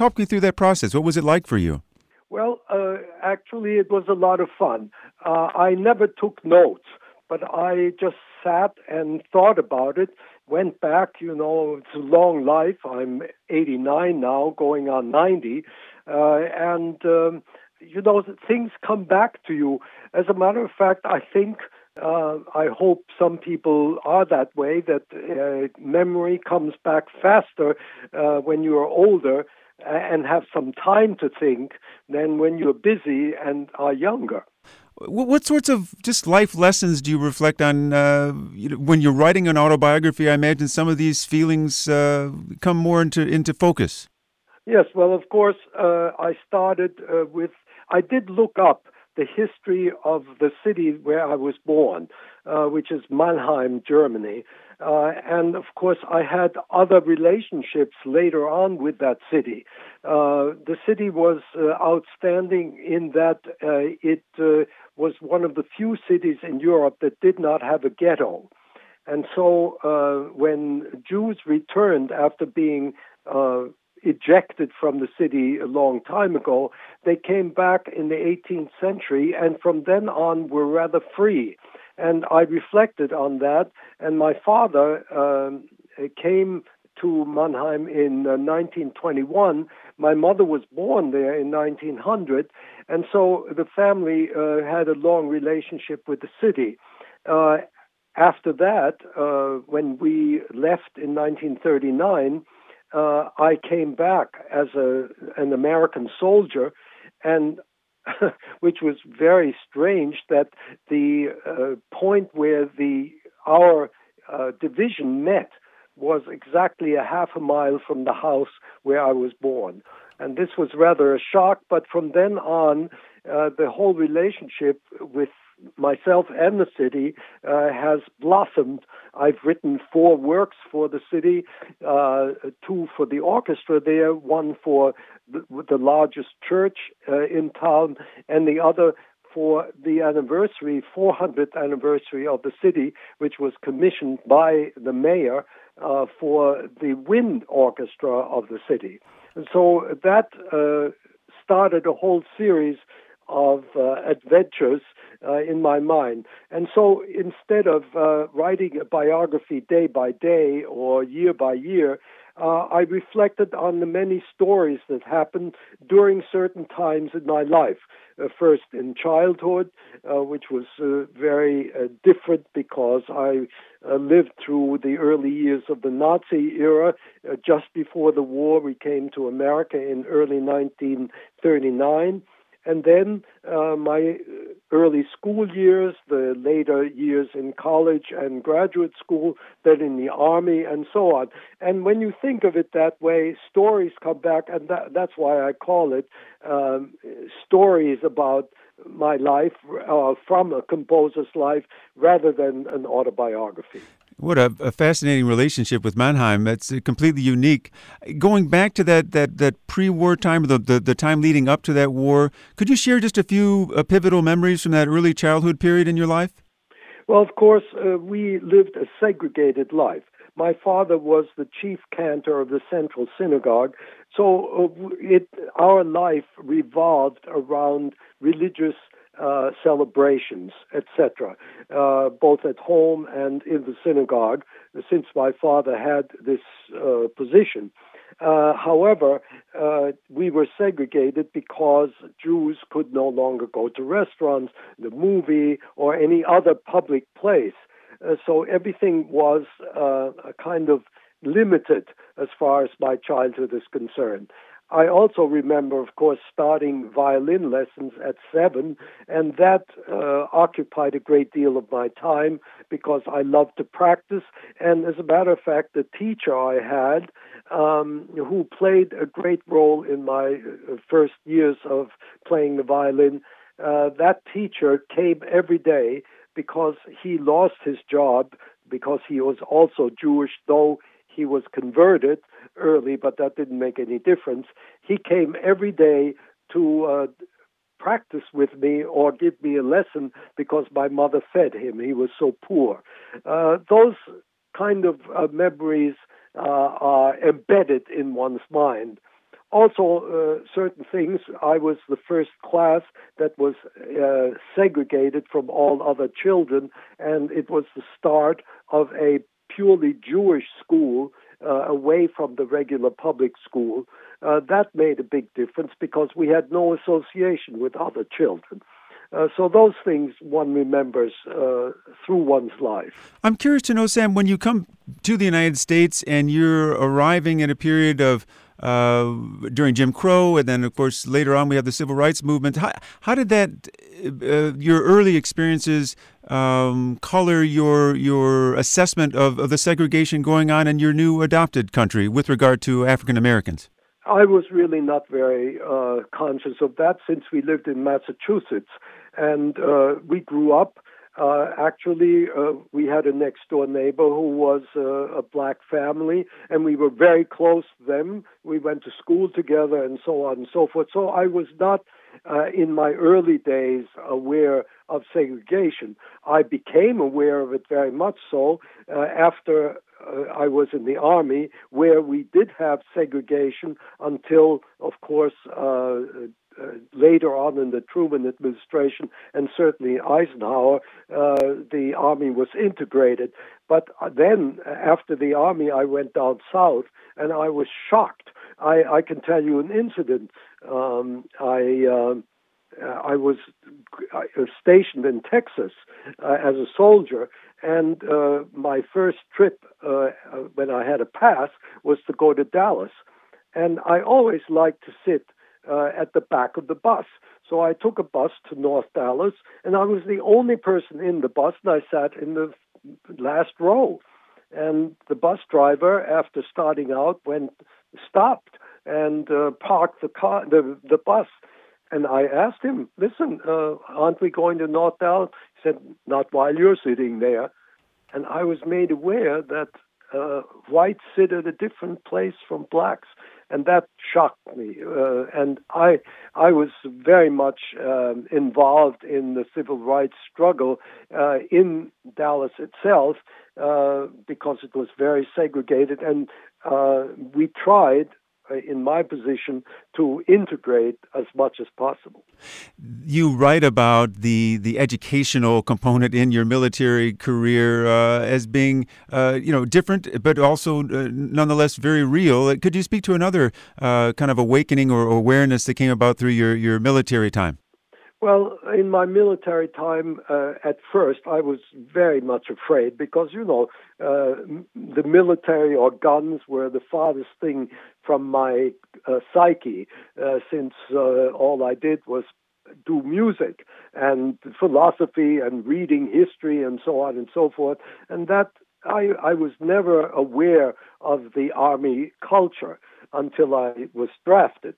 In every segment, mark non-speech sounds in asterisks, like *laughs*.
talk me through that process. What was it like for you? Well, uh, actually, it was a lot of fun. Uh, I never took notes, but I just sat and thought about it. Went back, you know, it's a long life. I'm 89 now, going on 90, uh, and um, you know, things come back to you. As a matter of fact, I think uh, I hope some people are that way, that uh, memory comes back faster uh, when you are older and have some time to think than when you're busy and are younger. What sorts of just life lessons do you reflect on uh, when you're writing an autobiography? I imagine some of these feelings uh, come more into into focus. Yes, well, of course, uh, I started uh, with. I did look up the history of the city where I was born, uh, which is Mannheim, Germany. Uh, and of course, I had other relationships later on with that city. Uh, the city was uh, outstanding in that uh, it uh, was one of the few cities in Europe that did not have a ghetto. And so when Jews returned after being ejected from the city a long time ago. They came back in the 18th century, and from then on were rather free. And I reflected on that, and my father um, came to Mannheim in uh, 1921. My mother was born there in 1900, and so the family uh, had a long relationship with the city. Uh, after that, uh, when we left in 1939, uh, I came back as a an American soldier, and *laughs* which was very strange that the uh, point where the our uh, division met was exactly a half a mile from the house where I was born. And this was rather a shock, but from then on, uh, the whole relationship with myself and the city uh, has blossomed. I've written four works for the city, uh, two for the orchestra there, one for the, the largest church uh, in town, and the other for the anniversary, 400th anniversary of the city, which was commissioned by the mayor uh, for the wind orchestra of the city. And so that uh, started a whole series of uh, adventures uh, in my mind. And so instead of uh, writing a biography day by day or year by year, uh, I reflected on the many stories that happened during certain times in my life. Uh, first in childhood, uh, which was very different because I lived through the early years of the Nazi era. just before the war, we came to America in early 1939 and then uh, my early school years, the later years in college and graduate school, then in the army, and so on. And when you think of it that way, stories come back, and that, that's why I call it um, stories about my life uh, from a composer's life rather than an autobiography. What a, a, fascinating relationship with Mannheim. That's uh, completely unique. Going back to that that, that pre-war time, the, the, the time leading up to that war, could you share just a few uh, pivotal memories from that early childhood period in your life? Well, of course, uh, we lived a segregated life. My father was the chief cantor of the Central Synagogue, so uh, it, our life revolved around religious uh, celebrations, etc., uh, both at home and in the synagogue, since my father had this uh, position. Uh, however, uh, we were segregated because Jews could no longer go to restaurants, the movie, or any other public place. Uh, so everything was a kind of limited as far as my childhood is concerned. I also remember, of course, starting violin lessons at seven, and that uh, occupied a great deal of my time because I loved to practice. And as a matter of fact, the teacher I had, um, who played a great role in my uh, first years of playing the violin, uh, that teacher came every day because he lost his job because he was also Jewish, though he was converted early, but that didn't make any difference. He came every day to uh, practice with me or give me a lesson because my mother fed him. He was so poor. Uh, those kind of uh, memories uh, are embedded in one's mind. also, uh, certain things. I was the first class that was uh, segregated from all other children, and it was the start of a purely Jewish school uh, away from the regular public school. Uh, that made a big difference because we had no association with other children. Uh, so those things one remembers uh, through one's life. I'm curious to know, Sam, when you come to the United States and you're arriving at a period of uh, during Jim Crow, and then of course later on we have the civil rights movement. How, how did that uh, your early experiences um, color your your assessment of, of the segregation going on in your new adopted country with regard to African Americans? I was really not very uh, conscious of that since we lived in Massachusetts and uh, we grew up. Uh, actually, uh, we had a next door neighbor who was uh, a black family, and we were very close to them. We went to school together, and so on and so forth. So I was not, uh, in my early days, aware of segregation. I became aware of it very much so uh, after uh, I was in the army, where we did have segregation until, of course, uh, uh, later on in the Truman administration and certainly Eisenhower, uh, the army was integrated. But then, after the army, I went down south and I was shocked. I, I can tell you an incident. Um, I. Uh, I was stationed in Texas uh, as a soldier, and uh, my first trip when I had a pass was to go to Dallas. And I always liked to sit uh, at the back of the bus. So I took a bus to North Dallas, and I was the only person in the bus, and I sat in the last row. And the bus driver, after starting out, went stopped and uh, parked the car, the the bus. And I asked him, "Listen, uh, aren't we going to North Dallas?" He said, "Not while you're sitting there." And I was made aware that uh, whites sit at a different place from blacks and that shocked me. Uh, and I, I was very much um, involved in the civil rights struggle uh, in Dallas itself uh, because it was very segregated, and uh, we tried in my position to integrate as much as possible. You write about the the educational component in your military career uh, as being uh, you know different, but also uh, nonetheless very real. Could you speak to another uh, kind of awakening or awareness that came about through your your military time? Well, in my military time, uh, at first, I was very much afraid because, you know, uh, the military or guns were the farthest thing from my uh, psyche uh, since uh, all I did was do music and philosophy and reading history and so on and so forth. And that I, I was never aware of the army culture until I was drafted.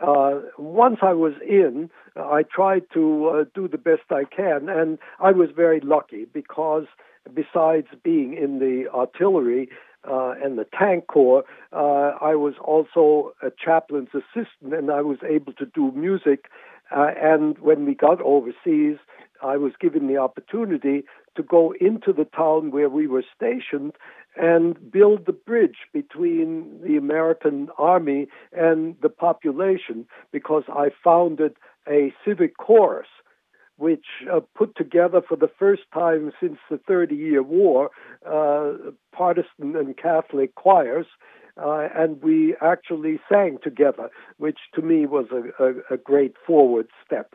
Uh, once I was in, I tried to uh, do the best I can, and I was very lucky because besides being in the artillery uh, and the tank corps, uh, I was also a chaplain's assistant, and I was able to do music. Uh, and when we got overseas, I was given the opportunity to go into the town where we were stationed and build the bridge between the American army and the population because I founded a civic chorus which uh, put together for the first time since the Thirty Year War uh, Protestant and Catholic choirs. Uh, and we actually sang together, which to me was a, a, a great forward step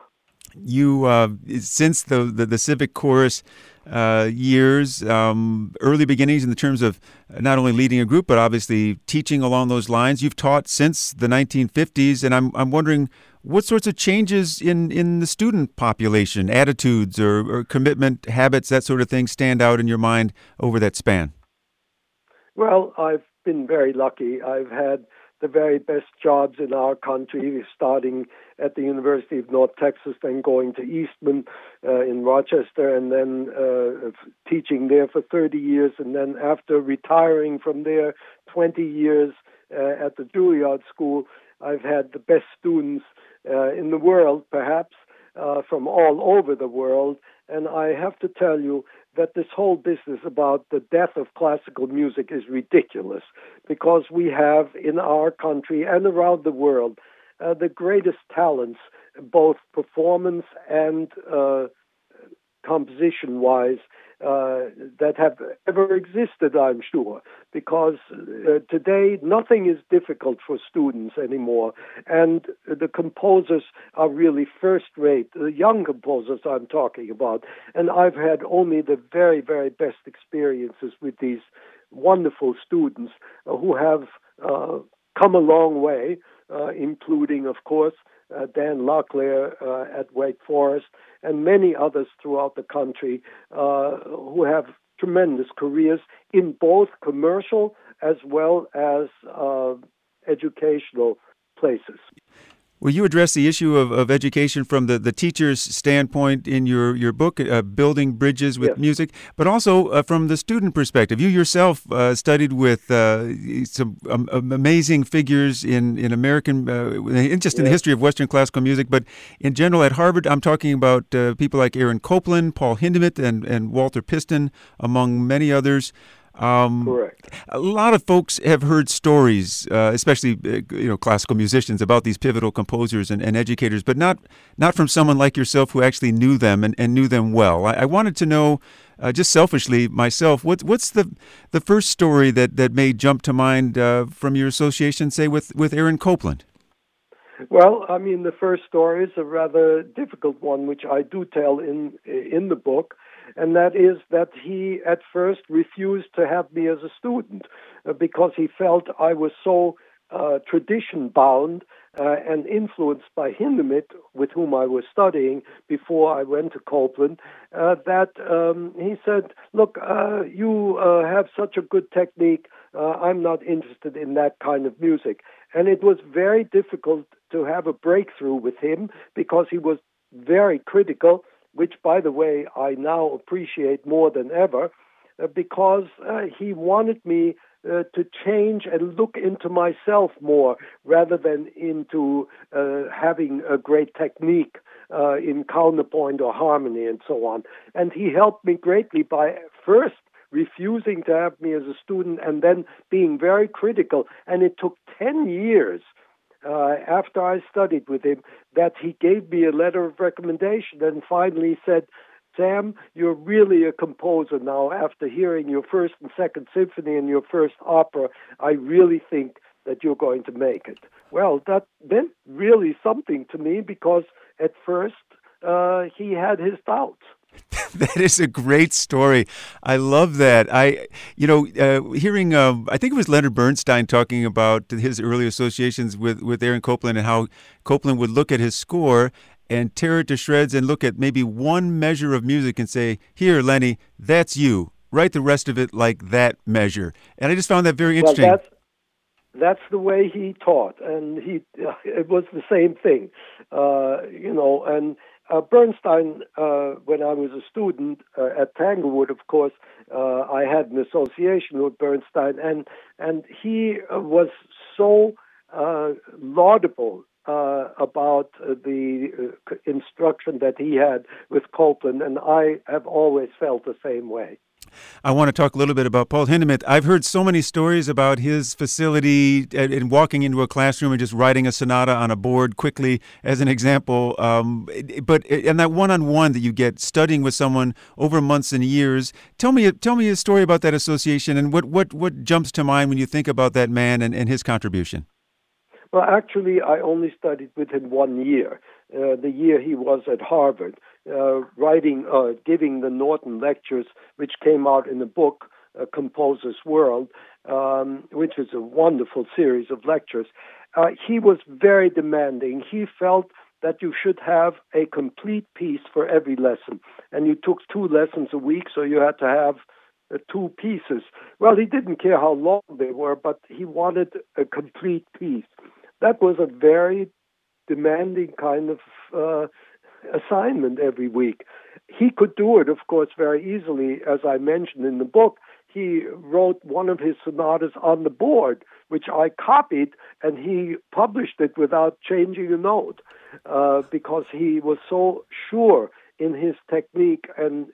you uh, since the, the, the civic chorus uh, years, um, early beginnings in the terms of not only leading a group but obviously teaching along those lines. You've taught since the 1950s, and I'm I'm wondering what sorts of changes in in the student population, attitudes or, or commitment habits, that sort of thing, stand out in your mind over that span. Well, I've been very lucky. I've had the very best jobs in our country, starting at the University of North Texas, then going to Eastman uh, in Rochester, and then uh, teaching there for 30 years, and then after retiring from there 20 years uh, at the Juilliard School, I've had the best students uh, in the world, perhaps. uh, from all over the world. And I have to tell you that this whole business about the death of classical music is ridiculous because we have in our country and around the world uh, the greatest talents, both performance and uh, composition wise, uh, that have ever existed, I'm sure, because uh, today nothing is difficult for students anymore, and the composers are really first rate, the young composers I'm talking about, and I've had only the very, very best experiences with these wonderful students who have uh, come a long way, including, of course, uh, Dan Locklair uh, at Wake Forest, and many others throughout the country uh, who have tremendous careers in both commercial as well as uh, educational places. Well, you address the issue of, of education from the, the teacher's standpoint in your, your book, uh, Building Bridges with yes. Music, but also uh, from the student perspective. You yourself uh, studied with uh, some um, amazing figures in, in American, uh, in just in the history of Western classical music, but in general at Harvard, I'm talking about uh, people like Aaron Copland, Paul Hindemith, and, and Walter Piston, among many others. Um, Correct. A lot of folks have heard stories, uh, especially uh, you know classical musicians, about these pivotal composers and, and, educators, but not not from someone like yourself who actually knew them and, and knew them well. I, I wanted to know, uh, just selfishly myself, what, what's the the first story that, that may jump to mind uh, from your association, say with with Aaron Copland? Well, I mean, the first story is a rather difficult one, which I do tell in in the book and that is that he at first refused to have me as a student uh, because he felt I was so uh, tradition bound uh, and influenced by Hindemith, with whom I was studying before I went to Copland, uh, that um, he said, Look, uh, you uh, have such a good technique. I'm not interested in that kind of music. And it was very difficult to have a breakthrough with him because he was very critical which, by the way, I now appreciate more than ever, uh, because uh, he wanted me uh, to change and look into myself more rather than into uh, having a great technique uh, in counterpoint or harmony and so on. And he helped me greatly by first refusing to have me as a student and then being very critical. And it took 10 years uh, after I studied with him that he gave me a letter of recommendation and finally said, Sam, you're really a composer now. After hearing your first and second symphony and your first opera, I really think that you're going to make it. Well, that meant really something to me because at first uh, he had his doubts. *laughs* that is a great story. I love that. I, you know, uh, hearing, um, I think it was Leonard Bernstein talking about his early associations with, with Aaron Copland and how Copland would look at his score and tear it to shreds and look at maybe one measure of music and say, Here, Lenny, that's you. Write the rest of it like that measure. And I just found that very interesting. Well, that's, that's the way he taught. And he, *laughs* it was the same thing, uh, you know, and uh, Bernstein, uh, when I was a student uh, at Tanglewood, of course, uh, I had an association with Bernstein, and and he uh, was so uh, laudable about the instruction that he had with Copland, and I have always felt the same way. I want to talk a little bit about Paul Hindemith. I've heard so many stories about his facility and walking into a classroom and just writing a sonata on a board quickly, as an example. Um, but and that one-on-one that you get studying with someone over months and years. Tell me, tell me a story about that association and what what what jumps to mind when you think about that man and, and his contribution. Well, actually, I only studied with him one year, uh, the year he was at Harvard, uh, writing, uh, giving the Norton lectures, which came out in the book uh, Composer's World, um, which is a wonderful series of lectures. Uh, he was very demanding. He felt that you should have a complete piece for every lesson, and you took two lessons a week, so you had to have uh, two pieces. Well, he didn't care how long they were, but he wanted a complete piece that was a very demanding kind of uh, assignment every week. He could do it, of course, very easily, as I mentioned in the book. He wrote one of his sonatas on the board, which I copied, and he published it without changing a note. uh, because he was so sure in his technique and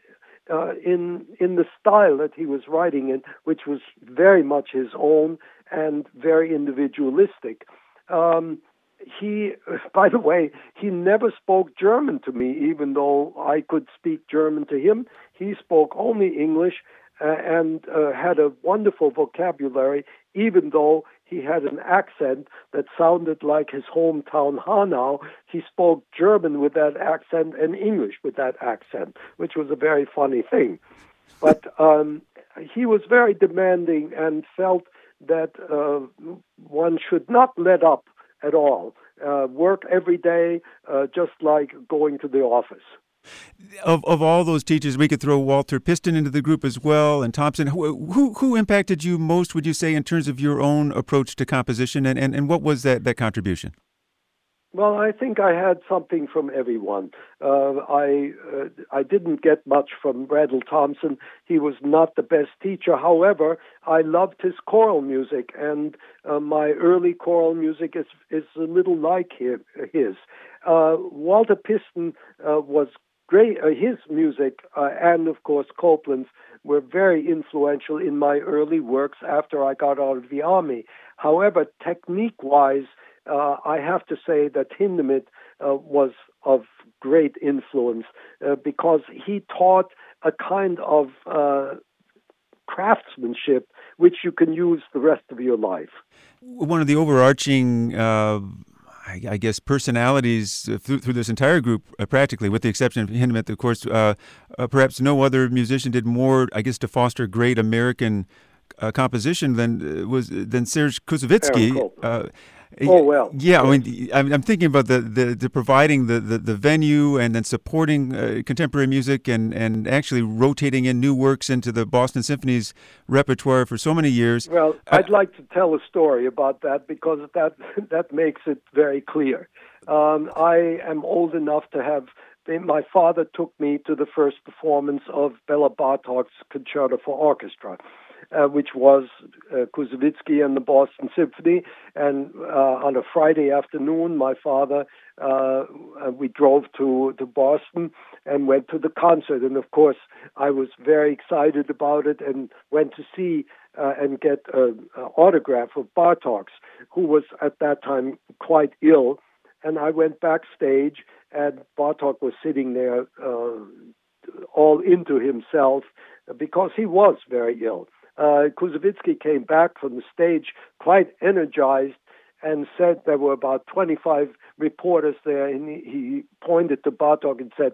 uh, in in the style that he was writing in, which was very much his own and very individualistic. Um, he, *laughs* by the way, he never spoke German to me, even though I could speak German to him. He spoke only English uh, and uh, had a wonderful vocabulary, even though he had an accent that sounded like his hometown Hanau. He spoke German with that accent and English with that accent, which was a very funny thing. But um, he was very demanding and felt that uh, one should not let up at all. Uh, work every day, uh, just like going to the office. Of, of all those teachers, we could throw Walter Piston into the group as well, and Thompson. Who, who, who impacted you most, would you say, in terms of your own approach to composition, and, and, and what was that, that contribution? Well, I think I had something from everyone. Uh, I uh, I didn't get much from Randall Thompson. He was not the best teacher. However, I loved his choral music, and uh, my early choral music is is a little like his. Uh, Walter Piston uh, was great. Uh, his music and of course Copland's were very influential in my early works after I got out of the army. However, technique-wise uh, I have to say that Hindemith uh, was of great influence uh, because he taught a kind of uh, craftsmanship which you can use the rest of your life. One of the overarching uh, I, guess personalities through, through this entire group, uh, practically, with the exception of Hindemith, of course. Uh, uh, perhaps no other musician did more, I guess, to foster great American composition than was than Serge Koussevitzky. Oh well. Yeah, I mean, I'm thinking about the, the, the providing the, the, the, venue and then supporting uh, contemporary music and, and actually rotating in new works into the Boston Symphony's repertoire for so many years. Well, uh, I'd like to tell a story about that because that *laughs* that makes it very clear. Um, I am old enough to have. My father took me to the first performance of Bela Bartok's Concerto for Orchestra uh, which was uh, and the Boston Symphony. And uh, on a Friday afternoon, my father, uh, uh, we drove to, to Boston and went to the concert. And of course, I was very excited about it and went to see uh, and get an autograph of Bartok's, who was at that time quite ill. And I went backstage, and Bartok was sitting there all into himself because he was very ill uh, came back from the stage quite energized and said there were about 25 reporters there, and he, he pointed to Bartok and said,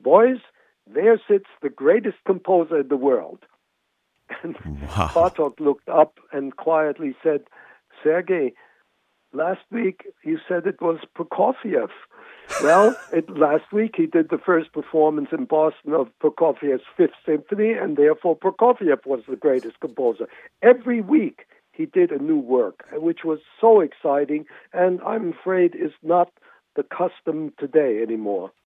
Boys, there sits the greatest composer in the world. And wow. Bartok looked up and quietly said, Sergei, last week you said it was Prokofiev. well, *laughs* it, last week he did the first performance in Boston of Prokofiev's Fifth Symphony, and therefore Prokofiev was the greatest composer. Every week he did a new work, which was so exciting, and I'm afraid is not the custom today anymore.